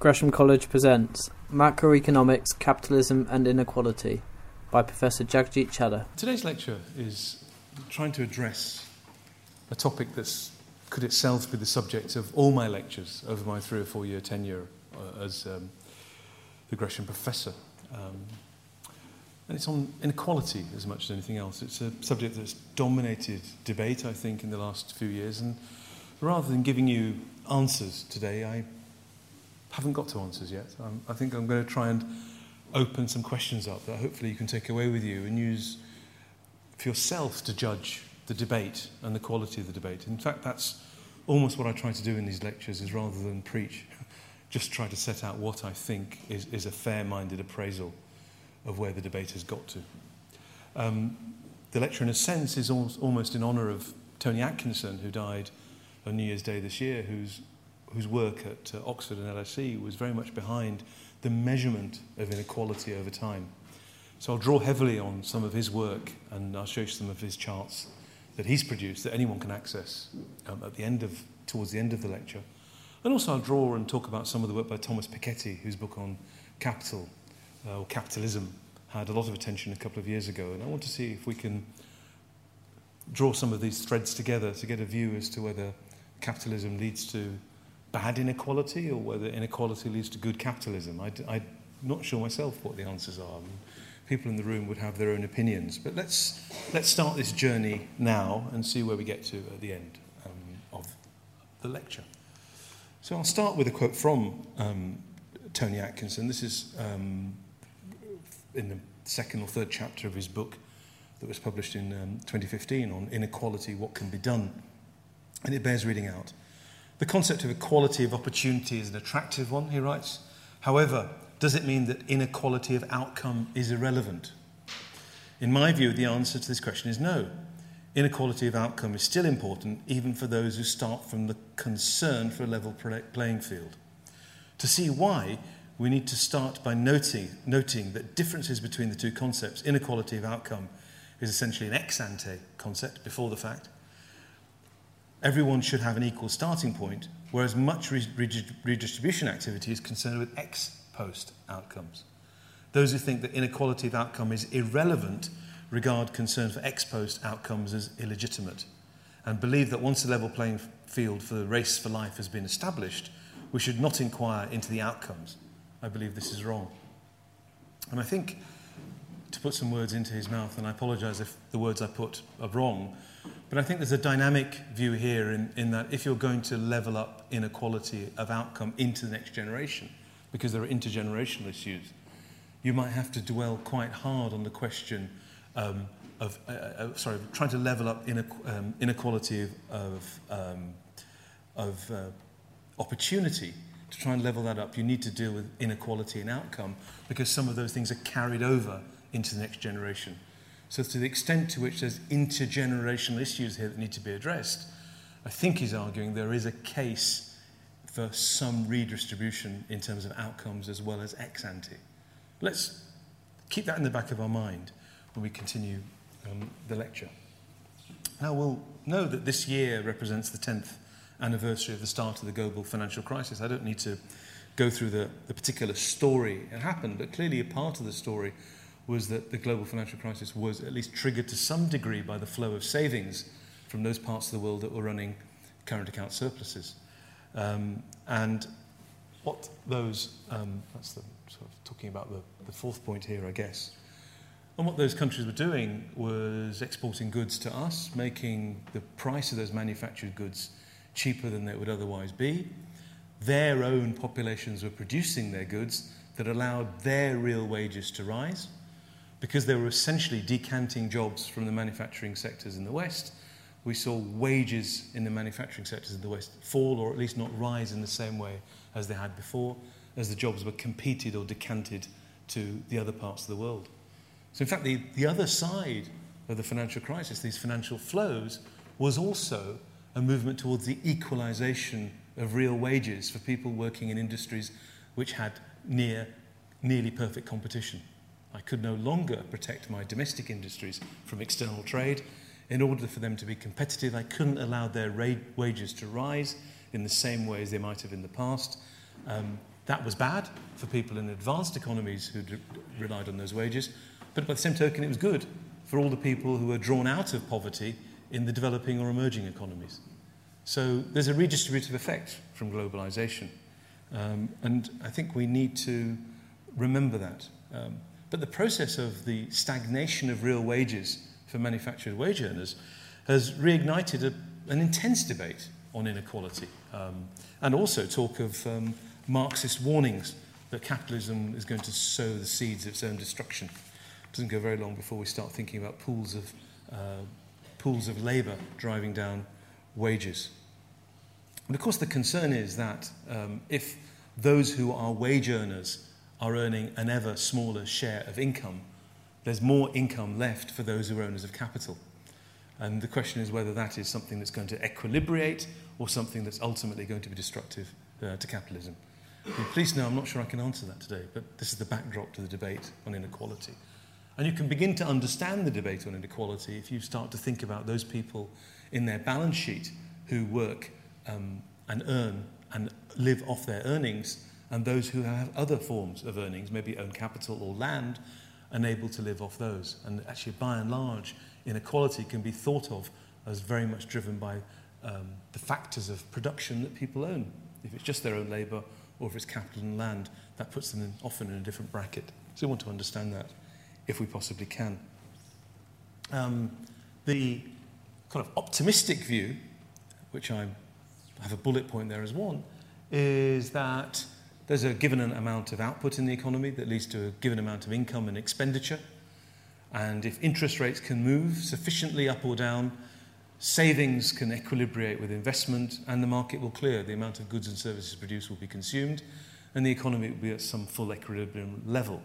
Gresham College presents Macroeconomics, Capitalism and Inequality by Professor Jagjit Chadha. Today's lecture is trying to address a topic that could itself be the subject of all my lectures over my three or four year tenure uh, as um, the Gresham Professor. Um, and it's on inequality as much as anything else. It's a subject that's dominated debate, I think, in the last few years. And rather than giving you answers today, I haven't got to answers yet. I think I'm going to try and open some questions up that hopefully you can take away with you and use for yourself to judge the debate and the quality of the debate. In fact, that's almost what I try to do in these lectures is rather than preach, just try to set out what I think is, is a fair-minded appraisal of where the debate has got to. Um, the lecture, in a sense, is almost in honour of Tony Atkinson, who died on New Year's Day this year, whose, whose work at uh, Oxford and LSE was very much behind the measurement of inequality over time. So I'll draw heavily on some of his work, and I'll show you some of his charts that he's produced that anyone can access um, at the end of, towards the end of the lecture. And also I'll draw and talk about some of the work by Thomas Piketty, whose book on capital uh, or capitalism had a lot of attention a couple of years ago. And I want to see if we can draw some of these threads together to get a view as to whether capitalism leads to bad inequality or whether inequality leads to good capitalism. I, I'm not sure myself what the answers are. I mean, people in the room would have their own opinions. But let's, let's start this journey now and see where we get to at the end um, of the lecture. So I'll start with a quote from um, Tony Atkinson. This is um, in the second or third chapter of his book that was published in um, 2015 on inequality, what can be done. And it bears reading out. The concept of equality of opportunity is an attractive one, he writes. However, does it mean that inequality of outcome is irrelevant? In my view, the answer to this question is no. Inequality of outcome is still important, even for those who start from the concern for a level playing field. To see why, we need to start by noting, noting that differences between the two concepts, inequality of outcome, is essentially an ex ante concept before the fact, everyone should have an equal starting point, whereas much redistribution activity is concerned with ex post outcomes. Those who think that inequality of outcome is irrelevant regard concern for ex post outcomes as illegitimate and believe that once a level playing field for the race for life has been established, we should not inquire into the outcomes. I believe this is wrong. And I think, to put some words into his mouth, and I apologize if the words I put are wrong, but I think there's a dynamic view here in, in that if you're going to level up inequality of outcome into the next generation, because there are intergenerational issues, you might have to dwell quite hard on the question um, of, uh, uh, sorry, trying to level up um, inequality of, of, um, of uh, opportunity. To try and level that up, you need to deal with inequality in outcome because some of those things are carried over into the next generation. So, to the extent to which there's intergenerational issues here that need to be addressed, I think he's arguing there is a case for some redistribution in terms of outcomes as well as ex ante. Let's keep that in the back of our mind when we continue um, the lecture. Now, we'll know that this year represents the 10th anniversary of the start of the global financial crisis. I don't need to go through the, the particular story it happened, but clearly a part of the story was that the global financial crisis was at least triggered to some degree by the flow of savings from those parts of the world that were running current account surpluses. Um, and what those, um, that's the sort of talking about the, the fourth point here, I guess. And what those countries were doing was exporting goods to us, making the price of those manufactured goods cheaper than they would otherwise be. Their own populations were producing their goods that allowed their real wages to rise because they were essentially decanting jobs from the manufacturing sectors in the West, we saw wages in the manufacturing sectors in the West fall or at least not rise in the same way as they had before, as the jobs were competed or decanted to the other parts of the world. So, in fact, the, the other side of the financial crisis, these financial flows, was also a movement towards the equalization of real wages for people working in industries which had near, nearly perfect competition. I could no longer protect my domestic industries from external trade. In order for them to be competitive, I couldn't allow their wages to rise in the same way as they might have in the past. Um, that was bad for people in advanced economies who relied on those wages, but by the same token, it was good for all the people who were drawn out of poverty in the developing or emerging economies. So there's a redistributive effect from globalization. Um, and I think we need to remember that. Um, but the process of the stagnation of real wages for manufactured wage earners has reignited a, an intense debate on inequality um, and also talk of um, Marxist warnings that capitalism is going to sow the seeds of its own destruction. It doesn't go very long before we start thinking about pools of, uh, pools of labour driving down wages. And of course, the concern is that um, if those who are wage earners are earning an ever smaller share of income, there's more income left for those who are owners of capital. And the question is whether that is something that's going to equilibrate or something that's ultimately going to be destructive uh, to capitalism. Please know I'm not sure I can answer that today, but this is the backdrop to the debate on inequality. And you can begin to understand the debate on inequality if you start to think about those people in their balance sheet who work um, and earn and live off their earnings, and those who have other forms of earnings, maybe own capital or land, and able to live off those. And actually, by and large, inequality can be thought of as very much driven by um, the factors of production that people own. If it's just their own labour or if it's capital and land, that puts them in, often in a different bracket. So we want to understand that if we possibly can. Um, the kind of optimistic view, which I have a bullet point there as one, is that there's a given amount of output in the economy that leads to a given amount of income and expenditure. And if interest rates can move sufficiently up or down, savings can equilibrate with investment, and the market will clear. The amount of goods and services produced will be consumed, and the economy will be at some full equilibrium level.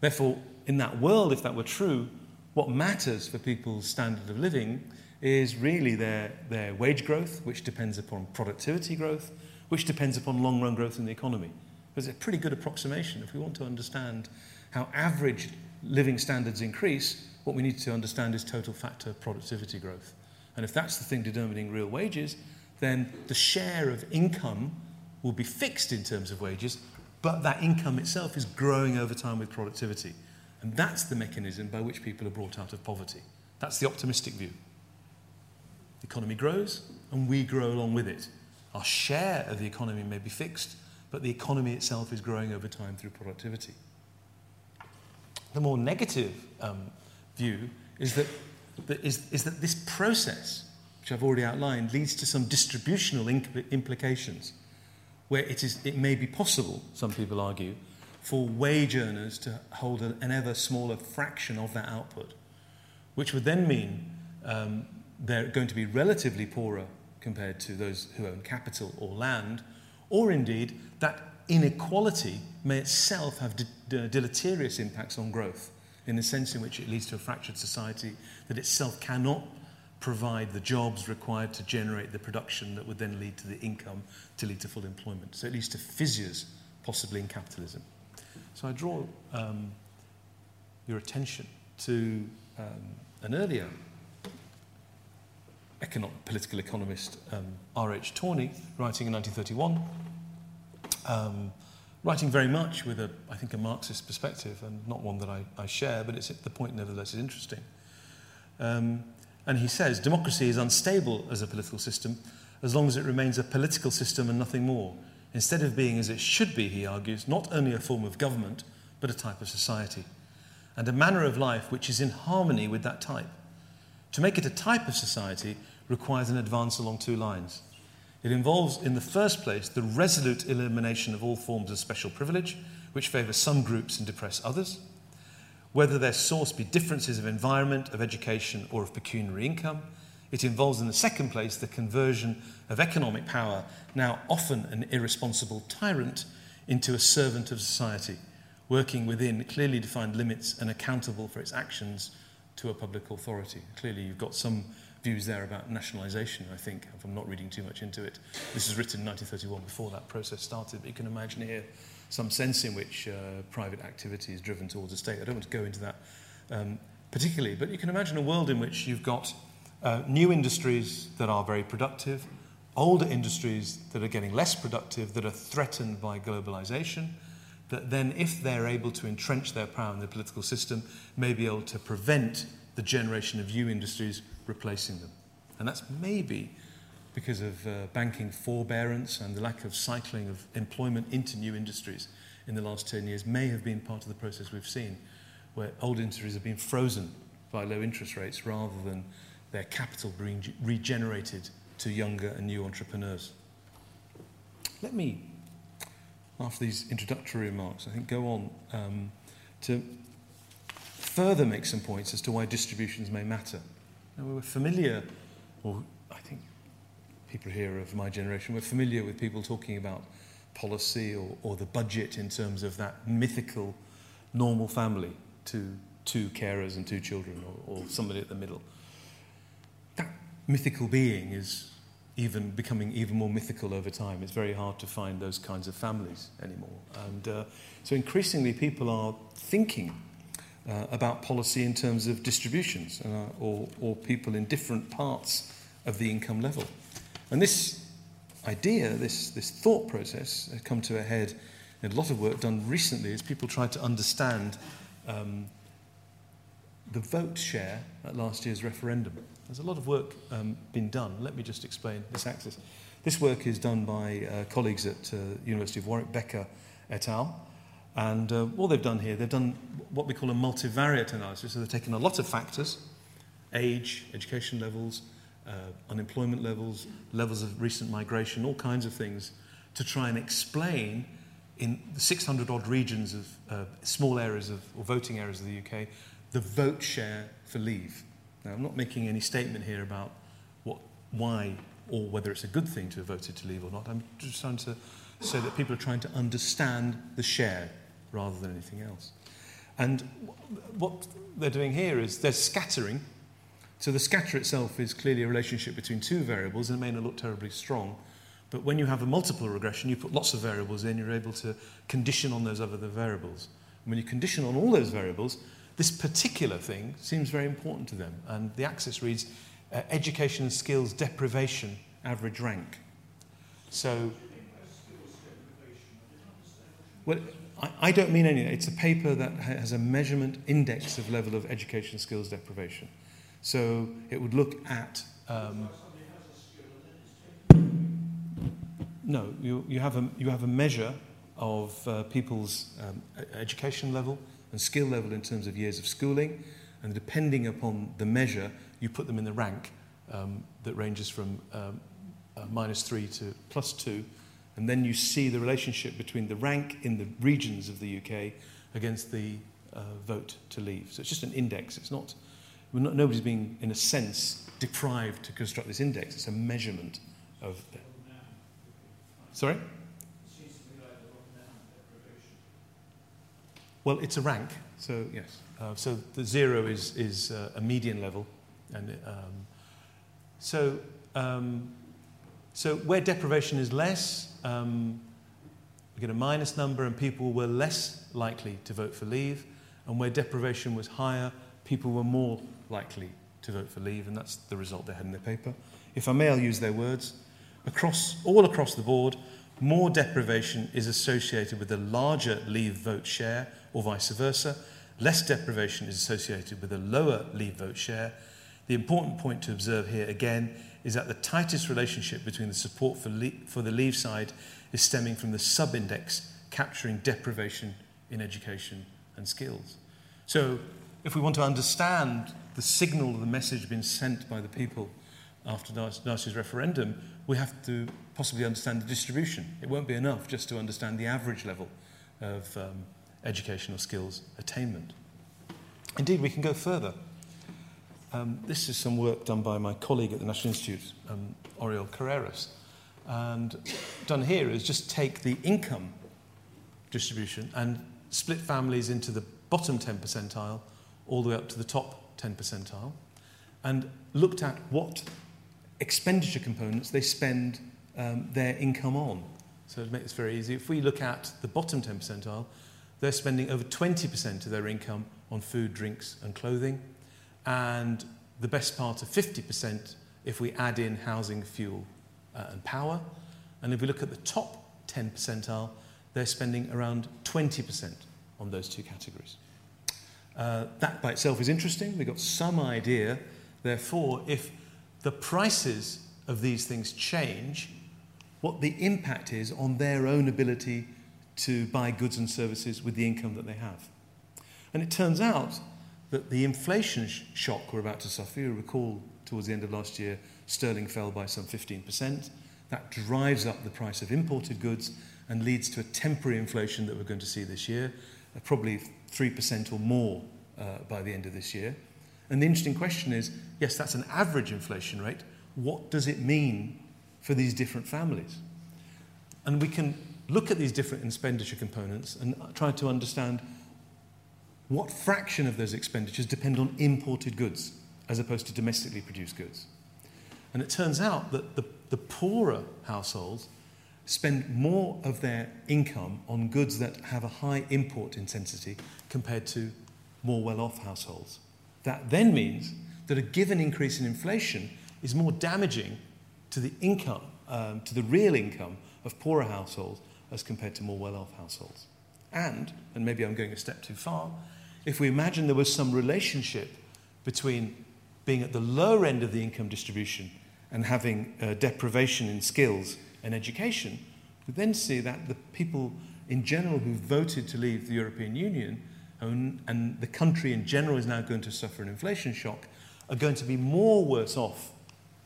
Therefore, in that world, if that were true, what matters for people's standard of living is really their, their wage growth, which depends upon productivity growth, which depends upon long run growth in the economy. It's a pretty good approximation. If we want to understand how average living standards increase, what we need to understand is total factor productivity growth. And if that's the thing determining real wages, then the share of income will be fixed in terms of wages, but that income itself is growing over time with productivity. And that's the mechanism by which people are brought out of poverty. That's the optimistic view. The economy grows, and we grow along with it. Our share of the economy may be fixed, but the economy itself is growing over time through productivity. The more negative um, view is that, that, is, is that this process, which I've already outlined, leads to some distributional implications, where it, is, it may be possible, some people argue, for wage earners to hold an ever smaller fraction of that output, which would then mean um, they're going to be relatively poorer compared to those who own capital or land, or indeed that inequality may itself have de- deleterious impacts on growth in the sense in which it leads to a fractured society that itself cannot provide the jobs required to generate the production that would then lead to the income to lead to full employment. So it leads to fissures, possibly in capitalism. So I draw um, your attention to um, an earlier economic, political economist um, R.H. Tawney, writing in 1931, um, writing very much with, a, I think, a Marxist perspective, and not one that I, I share, but it's, the point nevertheless is interesting. Um, and he says, democracy is unstable as a political system as long as it remains a political system and nothing more, instead of being as it should be, he argues, not only a form of government, but a type of society, and a manner of life which is in harmony with that type. To make it a type of society requires an advance along two lines. It involves, in the first place, the resolute elimination of all forms of special privilege, which favour some groups and depress others, whether their source be differences of environment, of education, or of pecuniary income. It involves, in the second place, the conversion of economic power, now often an irresponsible tyrant, into a servant of society, working within clearly defined limits and accountable for its actions to a public authority. Clearly, you've got some views there about nationalisation, I think, if I'm not reading too much into it. This is written in 1931 before that process started, but you can imagine here some sense in which uh, private activity is driven towards the state. I don't want to go into that um, particularly, but you can imagine a world in which you've got uh, new industries that are very productive, older industries that are getting less productive, that are threatened by globalization, that then, if they're able to entrench their power in the political system, may be able to prevent the generation of new industries replacing them. And that's maybe because of uh, banking forbearance and the lack of cycling of employment into new industries in the last 10 years may have been part of the process we've seen, where old industries have been frozen by low interest rates rather than their capital being regenerated to younger and new entrepreneurs. Let me, after these introductory remarks, I think go on um, to further make some points as to why distributions may matter. Now, we're familiar, or I think people here of my generation, we're familiar with people talking about policy or, or the budget in terms of that mythical normal family, two, two carers and two children, or, or somebody at the middle. That mythical being is even becoming even more mythical over time. It's very hard to find those kinds of families anymore. And uh, so increasingly people are thinking uh, about policy in terms of distributions uh, or, or people in different parts of the income level. And this idea, this, this thought process, has come to a head in a lot of work done recently as people tried to understand um, the vote share at last year's referendum. There's a lot of work um, been done. Let me just explain this axis. This work is done by uh, colleagues at uh, University of Warwick, Becker et al. And uh, what they've done here, they've done what we call a multivariate analysis. So they've taken a lot of factors, age, education levels, uh, unemployment levels, levels of recent migration, all kinds of things, to try and explain in the 600 odd regions of uh, small areas of, or voting areas of the UK, the vote share for leave. Now, I'm not making any statement here about what, why or whether it's a good thing to have voted to leave or not. I'm just trying to say that people are trying to understand the share rather than anything else. And what they're doing here is they're scattering so the scatter itself is clearly a relationship between two variables and it may not look terribly strong. But when you have a multiple regression, you put lots of variables in, you're able to condition on those other variables. And when you condition on all those variables, this particular thing seems very important to them. And the axis reads uh, education and skills deprivation average rank. So, well, I, I don't mean anything. It's a paper that has a measurement index of level of education skills deprivation. So it would look at. Um, no, you, you, have a, you have a measure of uh, people's um, education level and skill level in terms of years of schooling, and depending upon the measure, you put them in the rank um, that ranges from um, uh, minus three to plus two, and then you see the relationship between the rank in the regions of the UK against the uh, vote to leave. So it's just an index. It's not not, nobody's being, in a sense, deprived to construct this index. It's a measurement of. The, sorry? Well, it's a rank, so yes. Uh, so the zero is, is uh, a median level. And um, so, um, so where deprivation is less, um, we get a minus number, and people were less likely to vote for leave. And where deprivation was higher, people were more likely to vote for leave, and that's the result they had in their paper. If I may, I'll use their words. Across, all across the board, more deprivation is associated with a larger leave vote share, or vice versa. Less deprivation is associated with a lower leave vote share. The important point to observe here again is that the tightest relationship between the support for, for the leave side is stemming from the sub-index capturing deprivation in education and skills. So if we want to understand the signal, the message being sent by the people after year's referendum, we have to possibly understand the distribution. It won't be enough just to understand the average level of um, educational skills attainment. Indeed, we can go further. Um, this is some work done by my colleague at the National Institute, um, Oriol Carreras. And done here is just take the income distribution and split families into the bottom 10 percentile all the way up to the top 10 percentile and looked at what expenditure components they spend um, their income on. So to make this very easy, if we look at the bottom 10 percentile, they're spending over 20% of their income on food, drinks, and clothing, and the best part of 50% if we add in housing, fuel, uh, and power. And if we look at the top 10 percentile, they're spending around 20% on those two categories. Uh, that by itself is interesting. We've got some idea, therefore, if the prices of these things change, what the impact is on their own ability to buy goods and services with the income that they have. And it turns out that the inflation sh- shock we're about to suffer, you recall towards the end of last year, sterling fell by some 15%. That drives up the price of imported goods and leads to a temporary inflation that we're going to see this year, uh, probably 3% or more uh, by the end of this year. And the interesting question is yes, that's an average inflation rate. What does it mean for these different families? And we can look at these different expenditure components and try to understand what fraction of those expenditures depend on imported goods as opposed to domestically produced goods. And it turns out that the, the poorer households spend more of their income on goods that have a high import intensity compared to more well off households. That then means that a given increase in inflation is more damaging to the income, um, to the real income of poorer households as compared to more well off households. And, and maybe I'm going a step too far, if we imagine there was some relationship between being at the lower end of the income distribution and having uh, deprivation in skills and education, we then see that the people in general who voted to leave the European Union and, and the country in general is now going to suffer an inflation shock are going to be more worse off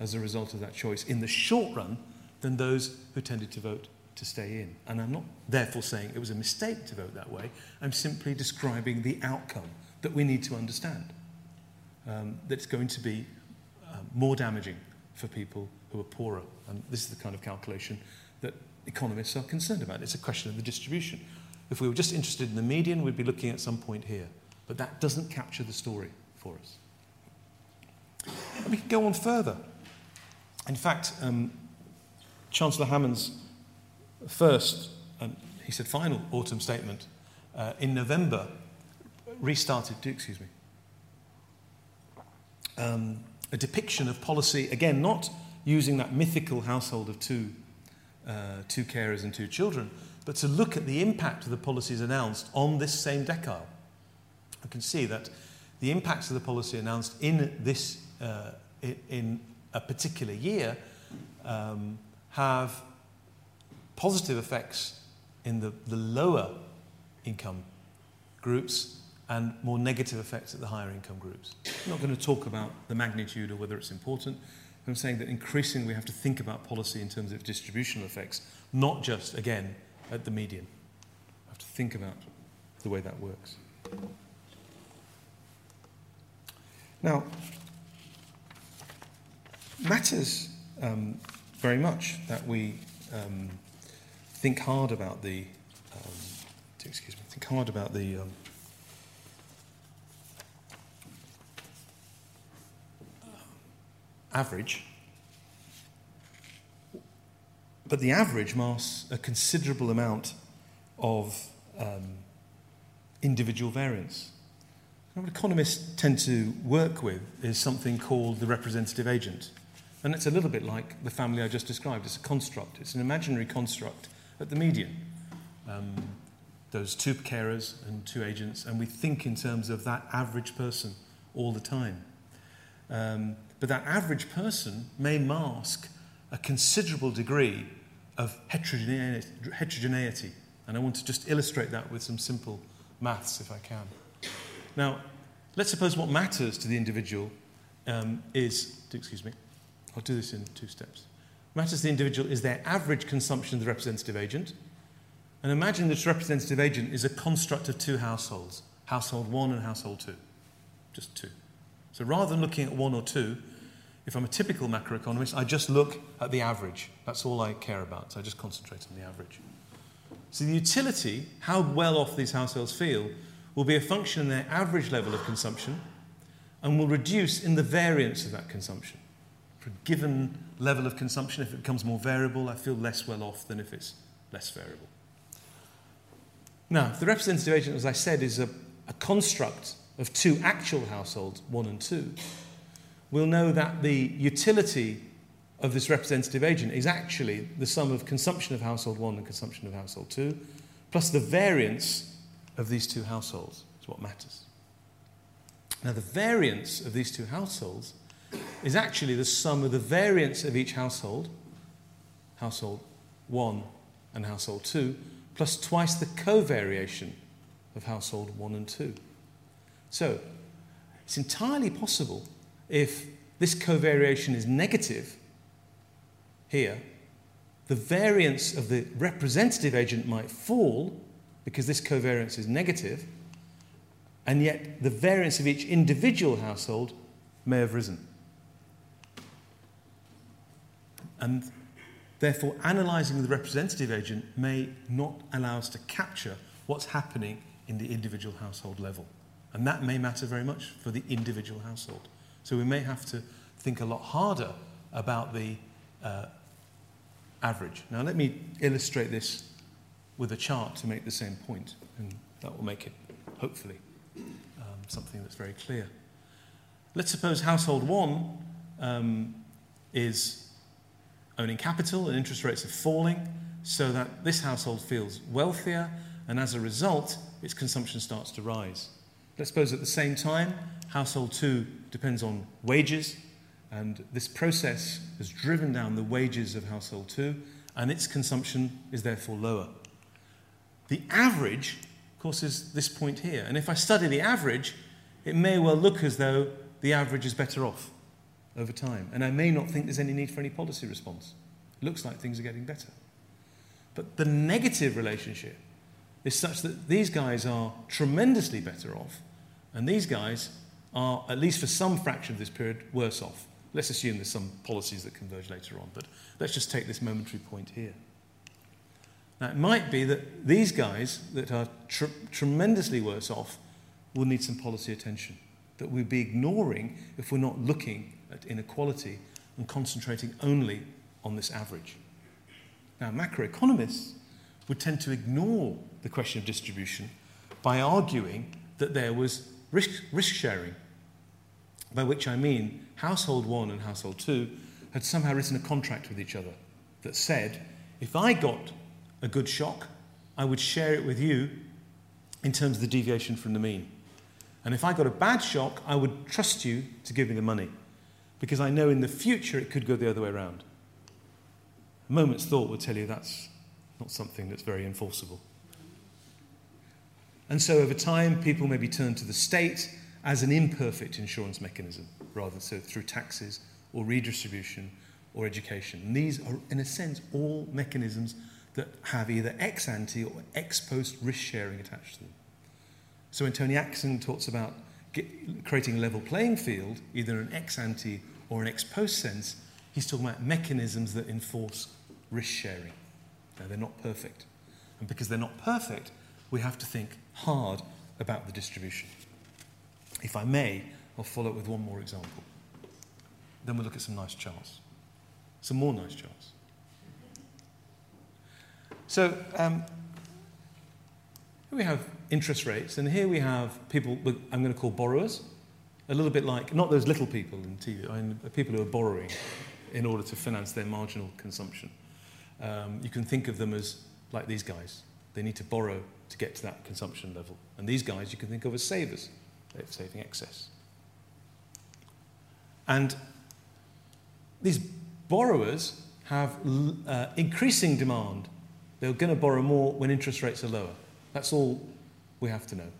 as a result of that choice in the short run than those who tended to vote to stay in. And I'm not therefore saying it was a mistake to vote that way. I'm simply describing the outcome that we need to understand. Um, that's going to be uh, more damaging for people who are poorer. And this is the kind of calculation that economists are concerned about. It's a question of the distribution. If we were just interested in the median, we'd be looking at some point here. But that doesn't capture the story for us. And we can go on further. In fact, um, Chancellor Hammond's first, um, he said final autumn statement uh, in November restarted, do excuse me, um, a depiction of policy, again, not using that mythical household of two, uh, two carers and two children, but to look at the impact of the policies announced on this same decile. I can see that the impacts of the policy announced in this uh, in a particular year um, have positive effects in the, the lower income groups and more negative effects at the higher income groups. I'm not going to talk about the magnitude or whether it's important. I'm saying that increasingly we have to think about policy in terms of distributional effects, not just, again, at the median. We have to think about the way that works. Now, matters um, very much that we um, think hard about the um, excuse me, think hard about the um, average. But the average masks a considerable amount of um, individual variance. what economists tend to work with is something called the representative agent. And it's a little bit like the family I just described. It's a construct, it's an imaginary construct at the median. Um, those two carers and two agents, and we think in terms of that average person all the time. Um, but that average person may mask a considerable degree of heterogeneity. And I want to just illustrate that with some simple maths if I can. Now, let's suppose what matters to the individual um, is, excuse me, I'll do this in two steps. Matters to the individual is their average consumption of the representative agent. And imagine this representative agent is a construct of two households household one and household two. Just two. So rather than looking at one or two, if I'm a typical macroeconomist, I just look at the average. That's all I care about. So I just concentrate on the average. So the utility, how well off these households feel, will be a function of their average level of consumption and will reduce in the variance of that consumption. For a given level of consumption, if it becomes more variable, I feel less well off than if it's less variable. Now, the representative agent, as I said, is a, a construct of two actual households, one and two, we'll know that the utility of this representative agent is actually the sum of consumption of household one and consumption of household two, plus the variance of these two households is what matters. Now, the variance of these two households is actually the sum of the variance of each household, household one and household two, plus twice the covariation of household one and two. So, it's entirely possible if this covariation is negative here, the variance of the representative agent might fall because this covariance is negative, and yet the variance of each individual household may have risen. And therefore, analysing the representative agent may not allow us to capture what's happening in the individual household level. And that may matter very much for the individual household. So we may have to think a lot harder about the uh, average. Now, let me illustrate this with a chart to make the same point, and that will make it, hopefully, um, something that's very clear. Let's suppose household one um, is owning capital and interest rates are falling, so that this household feels wealthier, and as a result, its consumption starts to rise. Let's suppose at the same time, household two depends on wages, and this process has driven down the wages of household two, and its consumption is therefore lower. The average, of course, is this point here. And if I study the average, it may well look as though the average is better off over time. And I may not think there's any need for any policy response. It looks like things are getting better. But the negative relationship is such that these guys are tremendously better off, and these guys are, at least for some fraction of this period, worse off. Let's assume there's some policies that converge later on, but let's just take this momentary point here. Now, it might be that these guys that are tr- tremendously worse off will need some policy attention that we'd be ignoring if we're not looking at inequality and concentrating only on this average. Now, macroeconomists would tend to ignore the question of distribution by arguing that there was risk, risk sharing by which I mean household one and household two had somehow written a contract with each other that said, if I got a good shock, I would share it with you in terms of the deviation from the mean. And if I got a bad shock, I would trust you to give me the money because I know in the future it could go the other way around. A moment's thought would tell you that's not something that's very enforceable. And so over time, people maybe turn to the state as an imperfect insurance mechanism rather so through taxes or redistribution or education. And these are, in a sense, all mechanisms that have either ex ante or ex post risk sharing attached to them. So when Tony Atkinson talks about get, creating a level playing field, either an ex ante or an ex post sense, he's talking about mechanisms that enforce risk sharing. Now, they're not perfect. And because they're not perfect, we have to think hard about the distribution. If I may, I'll follow up with one more example. Then we'll look at some nice charts. Some more nice charts. So, um, here we have interest rates, and here we have people I'm going to call borrowers. A little bit like, not those little people in TV, I mean, people who are borrowing in order to finance their marginal consumption. Um, you can think of them as like these guys. They need to borrow to get to that consumption level. And these guys you can think of as savers they're saving excess. And these borrowers have uh, increasing demand. They're going to borrow more when interest rates are lower. That's all we have to know.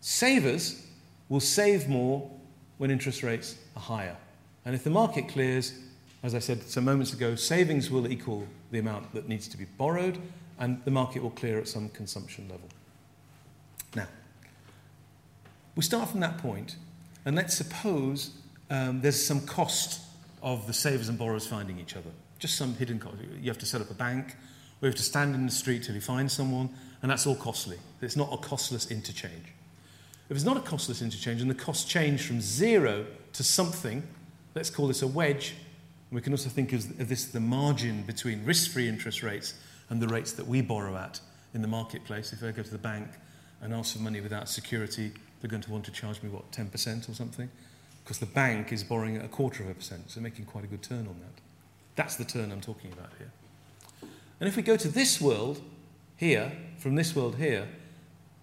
Savers will save more when interest rates are higher. And if the market clears, as I said some moments ago, savings will equal the amount that needs to be borrowed, and the market will clear at some consumption level. Now, we start from that point, and let's suppose um, there's some cost of the savers and borrowers finding each other. Just some hidden cost. You have to set up a bank, or you have to stand in the street till you find someone, and that's all costly. It's not a costless interchange. If it's not a costless interchange and the cost change from zero to something, let's call this a wedge. We can also think of this the margin between risk free interest rates and the rates that we borrow at in the marketplace. If I go to the bank and ask for money without security, they're going to want to charge me, what, 10% or something? Because the bank is borrowing at a quarter of a percent, so making quite a good turn on that. That's the turn I'm talking about here. And if we go to this world here, from this world here,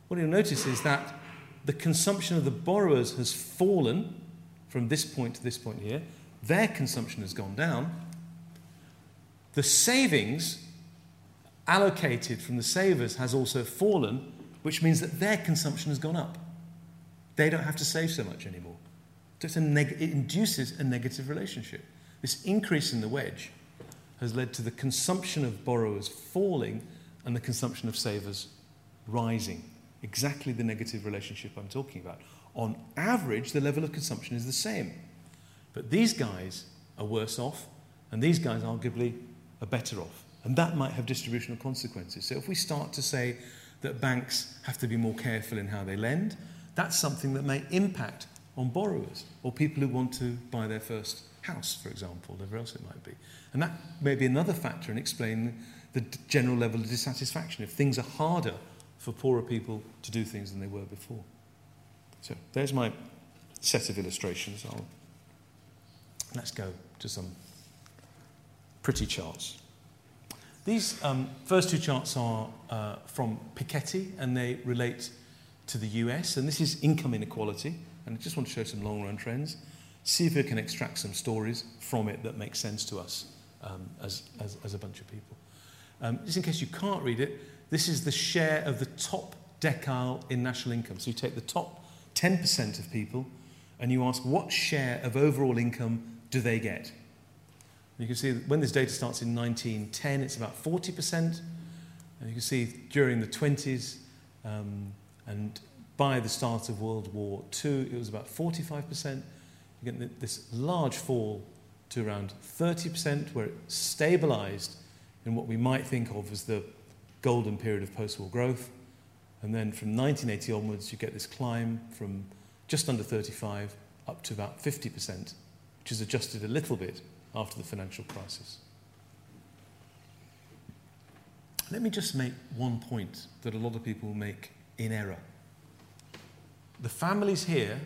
what you'll notice is that the consumption of the borrowers has fallen from this point to this point here. Their consumption has gone down. The savings allocated from the savers has also fallen, which means that their consumption has gone up. They don't have to save so much anymore. So neg- it induces a negative relationship. This increase in the wedge has led to the consumption of borrowers falling and the consumption of savers rising. Exactly the negative relationship I'm talking about. On average, the level of consumption is the same. But these guys are worse off, and these guys arguably are better off. And that might have distributional consequences. So if we start to say that banks have to be more careful in how they lend, that's something that may impact on borrowers or people who want to buy their first house, for example, whatever else it might be. And that may be another factor in explaining the general level of dissatisfaction if things are harder for poorer people to do things than they were before. So there's my set of illustrations. I'll, let's go to some pretty charts. These um, first two charts are uh, from Piketty and they relate to the US, and this is income inequality. And I just want to show some long run trends, see if we can extract some stories from it that make sense to us um, as, as, as, a bunch of people. Um, just in case you can't read it, this is the share of the top decile in national income. So you take the top 10% of people and you ask what share of overall income do they get? You can see when this data starts in 1910, it's about 40%. And you can see during the 20s um, and by the start of World War II, it was about 45%. You get this large fall to around 30%, where it stabilized in what we might think of as the golden period of post war growth. And then from 1980 onwards, you get this climb from just under 35 up to about 50%, which is adjusted a little bit after the financial crisis. Let me just make one point that a lot of people make in error. The families here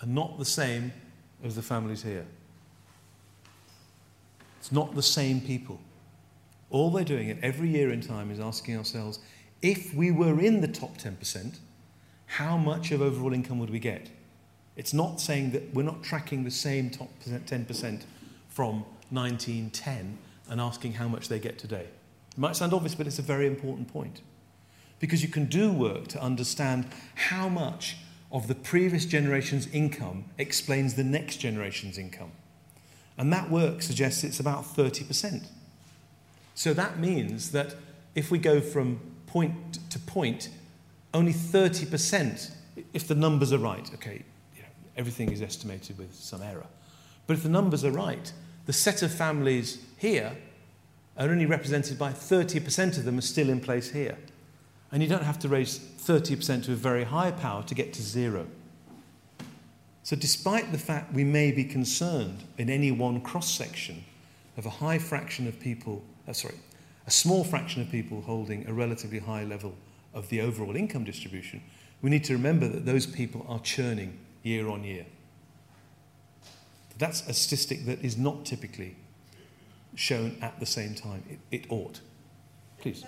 are not the same as the families here. It's not the same people. All they're doing at every year in time is asking ourselves if we were in the top 10%, how much of overall income would we get? It's not saying that we're not tracking the same top 10% from 1910 and asking how much they get today. It might sound obvious, but it's a very important point. Because you can do work to understand how much of the previous generation's income explains the next generation's income. And that work suggests it's about 30%. So that means that if we go from point to point, only 30%, if the numbers are right, okay, you know, everything is estimated with some error. But if the numbers are right, the set of families here are only represented by 30% of them are still in place here. And you don't have to raise 30% to a very high power to get to zero. So, despite the fact we may be concerned in any one cross section of a high fraction of people, uh, sorry, a small fraction of people holding a relatively high level of the overall income distribution, we need to remember that those people are churning year on year. That's a statistic that is not typically shown at the same time. It, it ought. Please.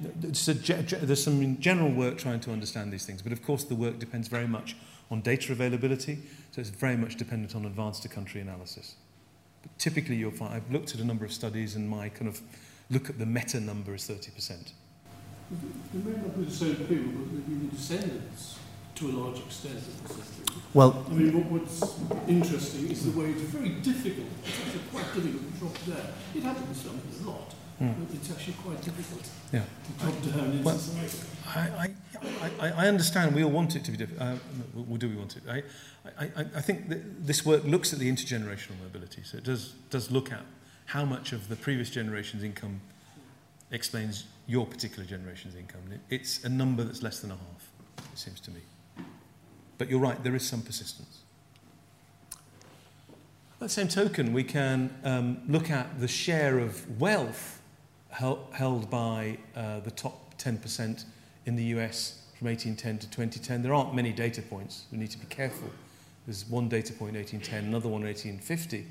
there's some general work trying to understand these things, but of course the work depends very much on data availability, so it's very much dependent on advanced to country analysis. But typically you'll find, I've looked at a number of studies and my kind of look at the meta number is 30%. You mm-hmm. may not be the same people, but maybe the descendants to a large extent Well, I mean, what, what's interesting is the way it's very difficult. It's actually quite difficult to drop down. It happens a lot, mm. but it's actually quite difficult yeah. to drop down in well, society. I, I, I understand we all want it to be different. Uh, well, do we want it? I, I, I think that this work looks at the intergenerational mobility, so it does, does look at how much of the previous generation's income explains your particular generation's income. It's a number that's less than a half, it seems to me. But you're right, there is some persistence. By the same token, we can um, look at the share of wealth held, by uh, the top 10% in the US from 1810 to 2010. There aren't many data points. We need to be careful. There's one data point in 1810, another one in 1850.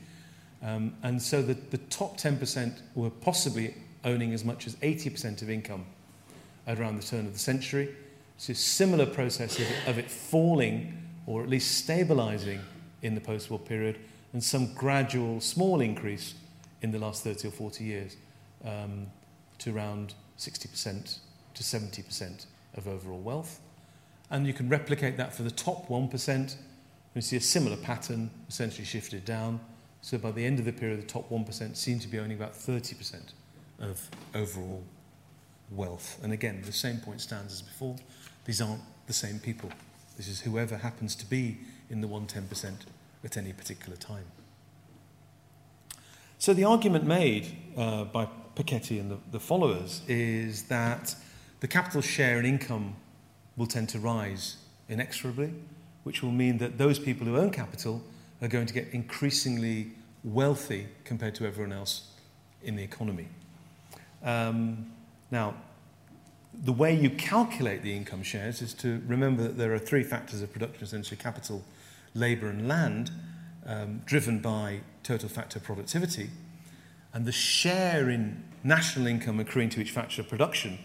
Um, and so the, the top 10% were possibly owning as much as 80% of income at around the turn of the century. So similar process of of it falling or at least stabilizing in the post-war period and some gradual small increase in the last 30 or 40 years um, to around 60% to 70% of overall wealth. And you can replicate that for the top 1%. We see a similar pattern essentially shifted down. So by the end of the period, the top 1% seem to be owning about 30% of overall wealth. And again, the same point stands as before. These aren't the same people. This is whoever happens to be in the 110% at any particular time. So the argument made uh, by Piketty and the, the followers is that the capital share in income will tend to rise inexorably, which will mean that those people who own capital are going to get increasingly wealthy compared to everyone else in the economy. Um, now, the way you calculate the income shares is to remember that there are three factors of production essentially capital, labour, and land, um, driven by total factor productivity. And the share in national income accruing to each factor of production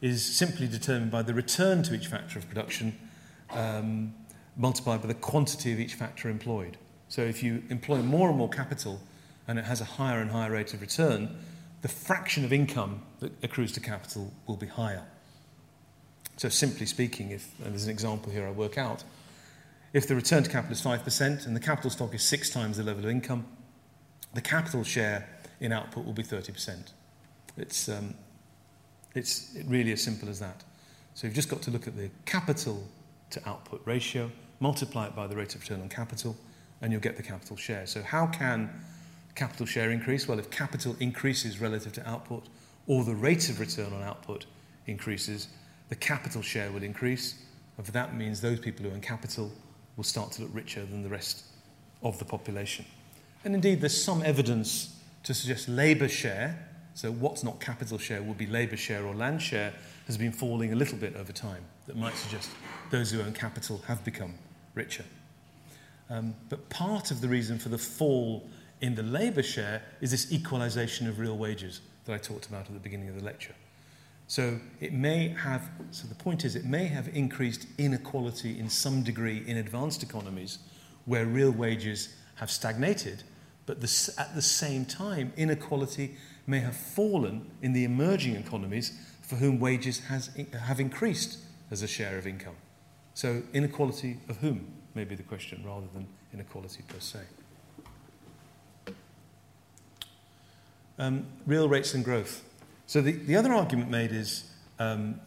is simply determined by the return to each factor of production um, multiplied by the quantity of each factor employed. So if you employ more and more capital and it has a higher and higher rate of return, the fraction of income that accrues to capital will be higher. So simply speaking, if and there's an example here I work out, if the return to capital is 5% and the capital stock is six times the level of income, the capital share in output will be 30%. It's, um, it's really as simple as that. So you've just got to look at the capital to output ratio, multiply it by the rate of return on capital, and you'll get the capital share. So how can capital share increase? Well, if capital increases relative to output, or the rate of return on output increases, the capital share will increase. And that means those people who own capital will start to look richer than the rest of the population. And indeed, there's some evidence to suggest labour share, so what's not capital share will be labour share or land share, has been falling a little bit over time. That might suggest those who own capital have become richer. Um, but part of the reason for the fall in the labour share is this equalisation of real wages that I talked about at the beginning of the lecture. So it may have, so the point is, it may have increased inequality in some degree in advanced economies where real wages have stagnated, but the, at the same time, inequality may have fallen in the emerging economies for whom wages has, have increased as a share of income. So, inequality of whom may be the question rather than inequality per se. Um, real rates and growth. So the, the other argument made is um,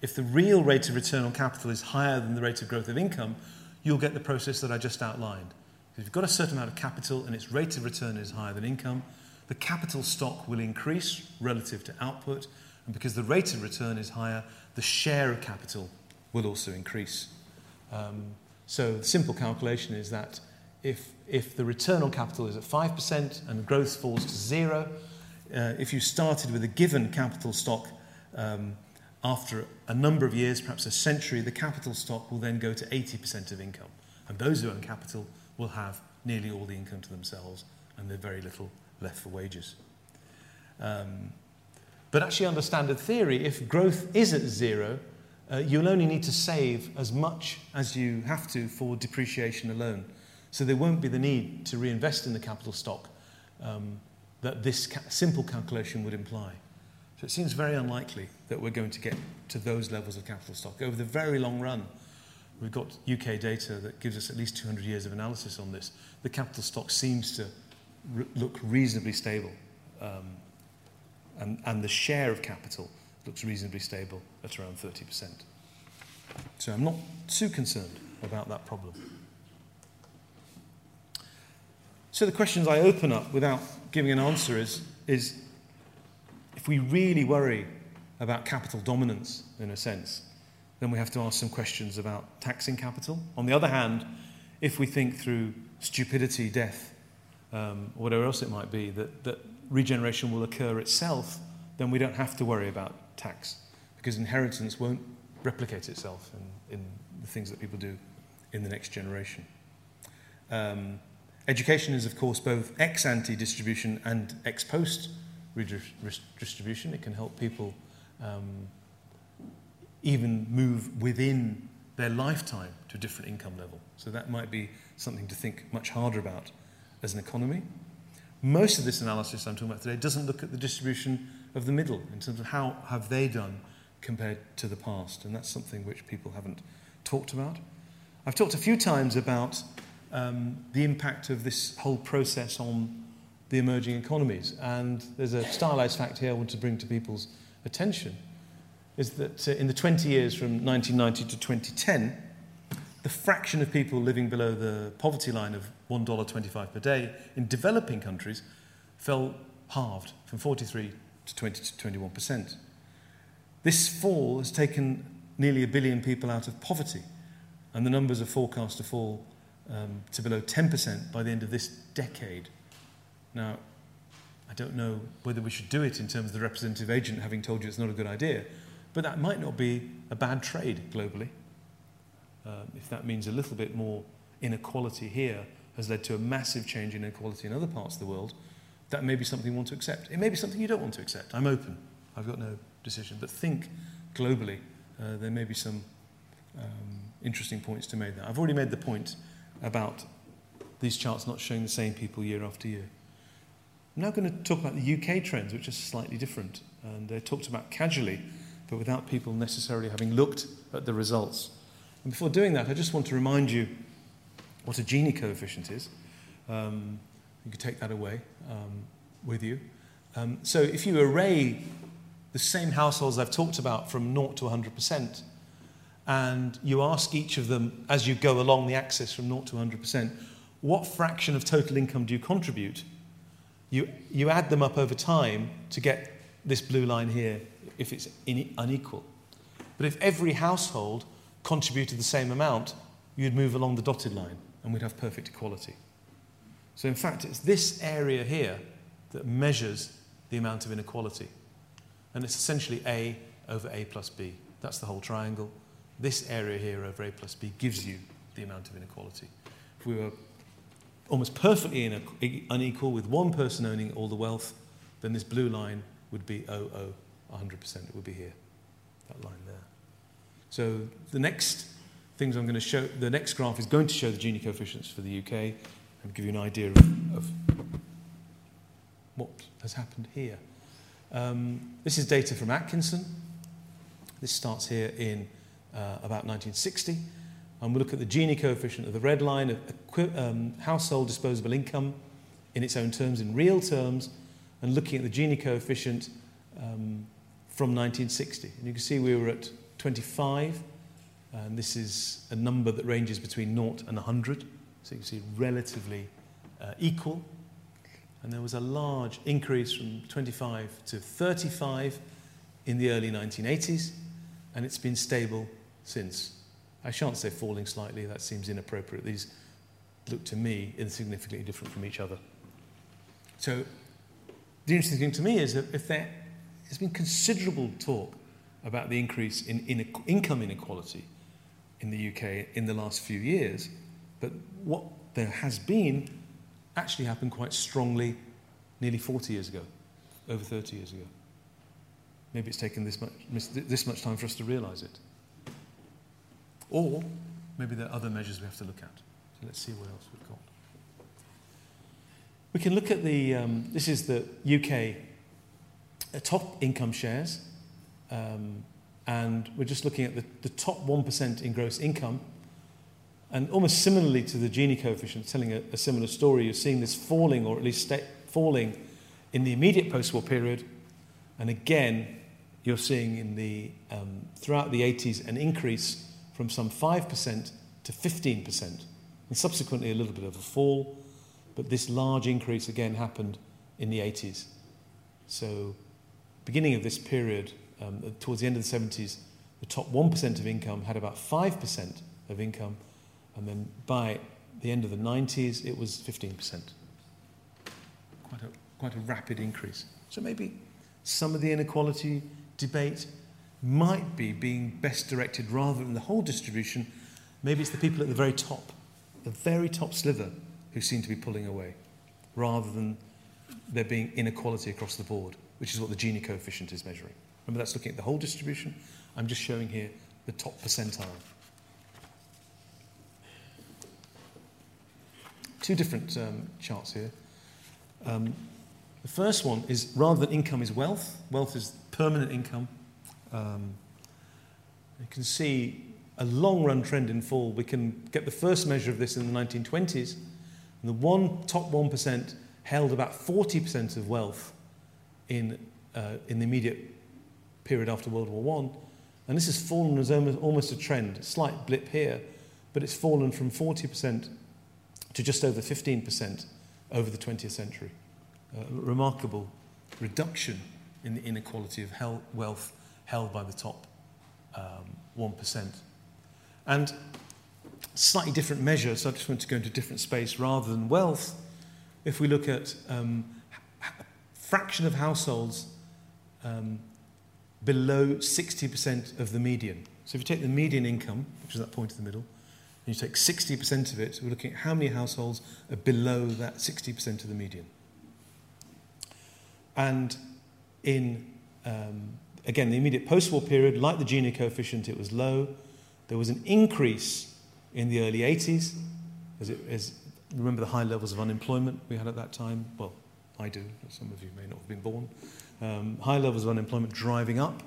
if the real rate of return on capital is higher than the rate of growth of income, you'll get the process that I just outlined. If you've got a certain amount of capital and its rate of return is higher than income, the capital stock will increase relative to output, and because the rate of return is higher, the share of capital will also increase. Um, so the simple calculation is that if, if the return on capital is at 5% and growth falls to zero, uh, if you started with a given capital stock um, after a number of years, perhaps a century, the capital stock will then go to 80% of income. And those who own capital will have nearly all the income to themselves and there's very little left for wages. Um, but actually, under standard theory, if growth is at zero, uh, you'll only need to save as much as you have to for depreciation alone. So there won't be the need to reinvest in the capital stock um, that this ca- simple calculation would imply. So it seems very unlikely that we're going to get to those levels of capital stock. Over the very long run, we've got UK data that gives us at least 200 years of analysis on this. The capital stock seems to re- look reasonably stable, um, and, and the share of capital looks reasonably stable at around 30%. So I'm not too concerned about that problem. So the questions I open up without giving an answer is, is if we really worry about capital dominance, in a sense, then we have to ask some questions about taxing capital. On the other hand, if we think through stupidity, death, um, or whatever else it might be, that, that regeneration will occur itself, then we don't have to worry about tax, because inheritance won't replicate itself in, in the things that people do in the next generation. Um, Education is, of course, both ex ante distribution and ex post redistribution. It can help people um, even move within their lifetime to a different income level. So that might be something to think much harder about as an economy. Most of this analysis I'm talking about today doesn't look at the distribution of the middle in terms of how have they done compared to the past, and that's something which people haven't talked about. I've talked a few times about um, the impact of this whole process on the emerging economies. And there's a stylized fact here I want to bring to people's attention is that uh, in the 20 years from 1990 to 2010, the fraction of people living below the poverty line of $1.25 per day in developing countries fell halved from 43 to 20 to 21%. This fall has taken nearly a billion people out of poverty, and the numbers are forecast to fall um, to below 10% by the end of this decade. Now, I don't know whether we should do it in terms of the representative agent having told you it's not a good idea, but that might not be a bad trade globally. Um, if that means a little bit more inequality here has led to a massive change in inequality in other parts of the world, that may be something you want to accept. It may be something you don't want to accept. I'm open. I've got no decision. But think globally. Uh, there may be some um, interesting points to make there. I've already made the point about these charts not showing the same people year after year. I'm now going to talk about the UK trends, which are slightly different. And they're talked about casually, but without people necessarily having looked at the results. And before doing that, I just want to remind you what a Gini coefficient is. Um, you could take that away um, with you. Um, so if you array the same households I've talked about from 0 to 100%, and you ask each of them as you go along the axis from 0 to 100%, what fraction of total income do you contribute? You, you add them up over time to get this blue line here if it's unequal. But if every household contributed the same amount, you'd move along the dotted line and we'd have perfect equality. So, in fact, it's this area here that measures the amount of inequality. And it's essentially A over A plus B. That's the whole triangle this area here over A plus B gives you the amount of inequality. If we were almost perfectly unequal with one person owning all the wealth, then this blue line would be 00, 100%. It would be here, that line there. So the next things I'm going to show, the next graph is going to show the Gini coefficients for the UK and give you an idea of, of what has happened here. Um, this is data from Atkinson. This starts here in uh, about 1960. And we look at the Gini coefficient of the red line, of um, household disposable income in its own terms, in real terms, and looking at the Gini coefficient um, from 1960. And you can see we were at 25, and this is a number that ranges between 0 and 100. So you can see relatively uh, equal. And there was a large increase from 25 to 35 in the early 1980s, and it's been stable since. I shan't say falling slightly, that seems inappropriate. These look to me insignificantly different from each other. So, the interesting thing to me is that if there has been considerable talk about the increase in, in income inequality in the UK in the last few years, but what there has been actually happened quite strongly nearly 40 years ago, over 30 years ago. Maybe it's taken this much, this much time for us to realize it. Or maybe there are other measures we have to look at. So let's see what else we've got. We can look at the, um, this is the UK top income shares. Um, and we're just looking at the, the top 1% in gross income. And almost similarly to the Gini coefficient, telling a, a similar story, you're seeing this falling, or at least falling, in the immediate post war period. And again, you're seeing in the, um, throughout the 80s an increase from some 5% to 15%, and subsequently a little bit of a fall. But this large increase again happened in the 80s. So, beginning of this period, um, towards the end of the 70s, the top 1% of income had about 5% of income, and then by the end of the 90s, it was 15%. Quite a, quite a rapid increase. So maybe some of the inequality debate might be being best directed rather than the whole distribution. Maybe it's the people at the very top, the very top sliver who seem to be pulling away, rather than there being inequality across the board, which is what the Gini coefficient is measuring. Remember, that's looking at the whole distribution. I'm just showing here the top percentile. Two different um, charts here. Um, the first one is rather than income is wealth, wealth is permanent income. Um, you can see a long run trend in fall. We can get the first measure of this in the 1920s. And the one top 1% held about 40% of wealth in, uh, in the immediate period after World War I. And this has fallen as almost a trend, a slight blip here, but it's fallen from 40% to just over 15% over the 20th century. Uh, remarkable reduction in the inequality of held, wealth held by the top um, 1%. And slightly different measure, so I just want to go into a different space rather than wealth. If we look at um, fraction of households um, below 60% of the median. So if you take the median income, which is that point in the middle, and you take 60% of it, we're looking at how many households are below that 60% of the median. And in, um, again, the immediate post war period, like the Gini coefficient, it was low. There was an increase in the early 80s, as, it, as remember the high levels of unemployment we had at that time? Well, I do, some of you may not have been born. Um, high levels of unemployment driving up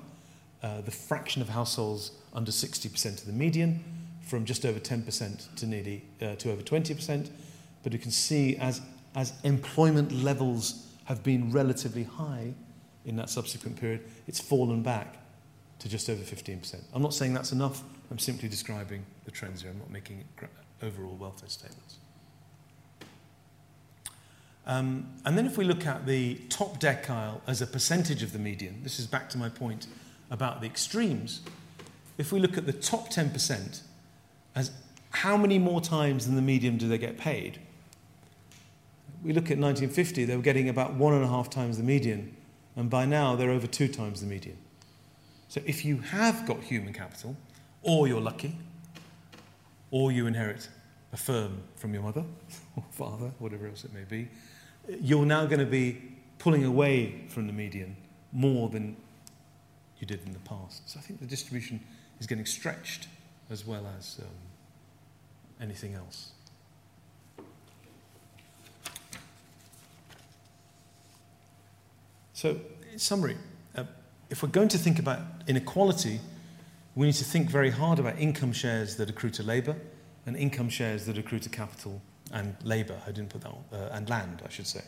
uh, the fraction of households under 60% of the median from just over 10% to nearly uh, to over 20%. But you can see as, as employment levels have been relatively high in that subsequent period, it's fallen back to just over 15%. I'm not saying that's enough. I'm simply describing the trends here. I'm not making overall welfare statements. Um, and then if we look at the top decile as a percentage of the median, this is back to my point about the extremes. If we look at the top 10% as how many more times than the median do they get paid? We look at 1950, they were getting about one and a half times the median, and by now they're over two times the median. So if you have got human capital, or you're lucky, or you inherit a firm from your mother or father, whatever else it may be, you're now going to be pulling away from the median more than you did in the past. So I think the distribution is getting stretched as well as um, anything else. So, in summary, uh, if we're going to think about inequality, we need to think very hard about income shares that accrue to labour and income shares that accrue to capital and labour. I didn't put that on, uh, and land, I should say.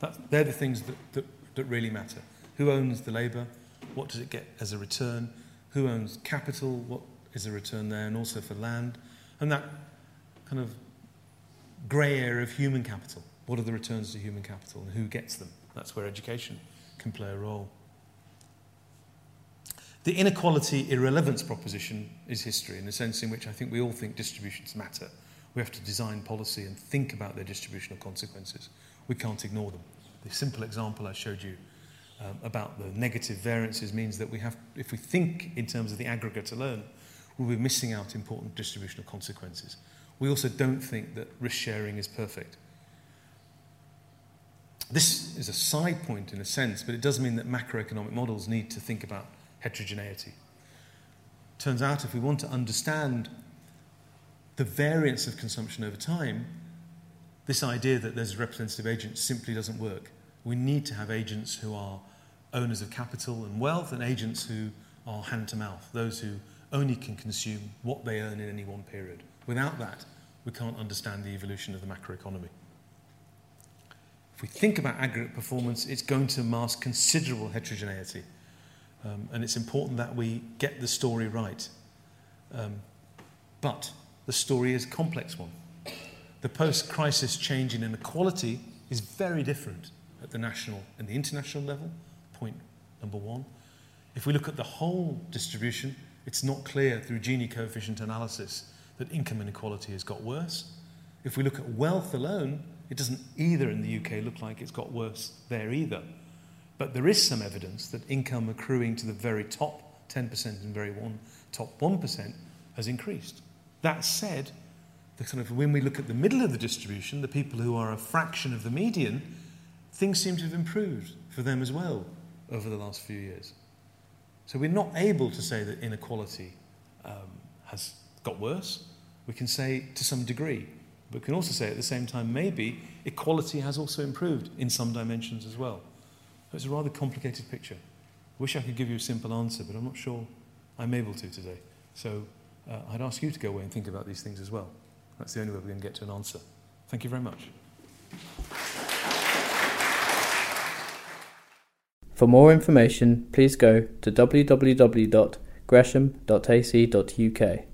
That, they're the things that, that, that really matter. Who owns the labour? What does it get as a return? Who owns capital? What is a return there? And also for land. And that kind of grey area of human capital. What are the returns to human capital and who gets them? That's where education can play a role. The inequality irrelevance proposition is history in the sense in which I think we all think distributions matter. We have to design policy and think about their distributional consequences. We can't ignore them. The simple example I showed you um, about the negative variances means that we have, if we think in terms of the aggregate alone, we'll be missing out important distributional consequences. We also don't think that risk sharing is perfect. This is a side point in a sense, but it does mean that macroeconomic models need to think about heterogeneity. Turns out, if we want to understand the variance of consumption over time, this idea that there's a representative agent simply doesn't work. We need to have agents who are owners of capital and wealth and agents who are hand to mouth, those who only can consume what they earn in any one period. Without that, we can't understand the evolution of the macroeconomy. If we think about aggregate performance, it's going to mask considerable heterogeneity. Um, and it's important that we get the story right. Um, but the story is a complex one. The post crisis change in inequality is very different at the national and the international level, point number one. If we look at the whole distribution, it's not clear through Gini coefficient analysis that income inequality has got worse. If we look at wealth alone, it doesn't either in the UK look like it's got worse there either. But there is some evidence that income accruing to the very top 10% and very one, top 1% has increased. That said, the kind of when we look at the middle of the distribution, the people who are a fraction of the median, things seem to have improved for them as well over the last few years. So we're not able to say that inequality um, has got worse. We can say to some degree, but we can also say at the same time maybe equality has also improved in some dimensions as well. So it's a rather complicated picture. I wish I could give you a simple answer, but I'm not sure I'm able to today. So uh, I'd ask you to go away and think about these things as well. That's the only way we're going to get to an answer. Thank you very much. For more information, please go to www.gresham.ac.uk.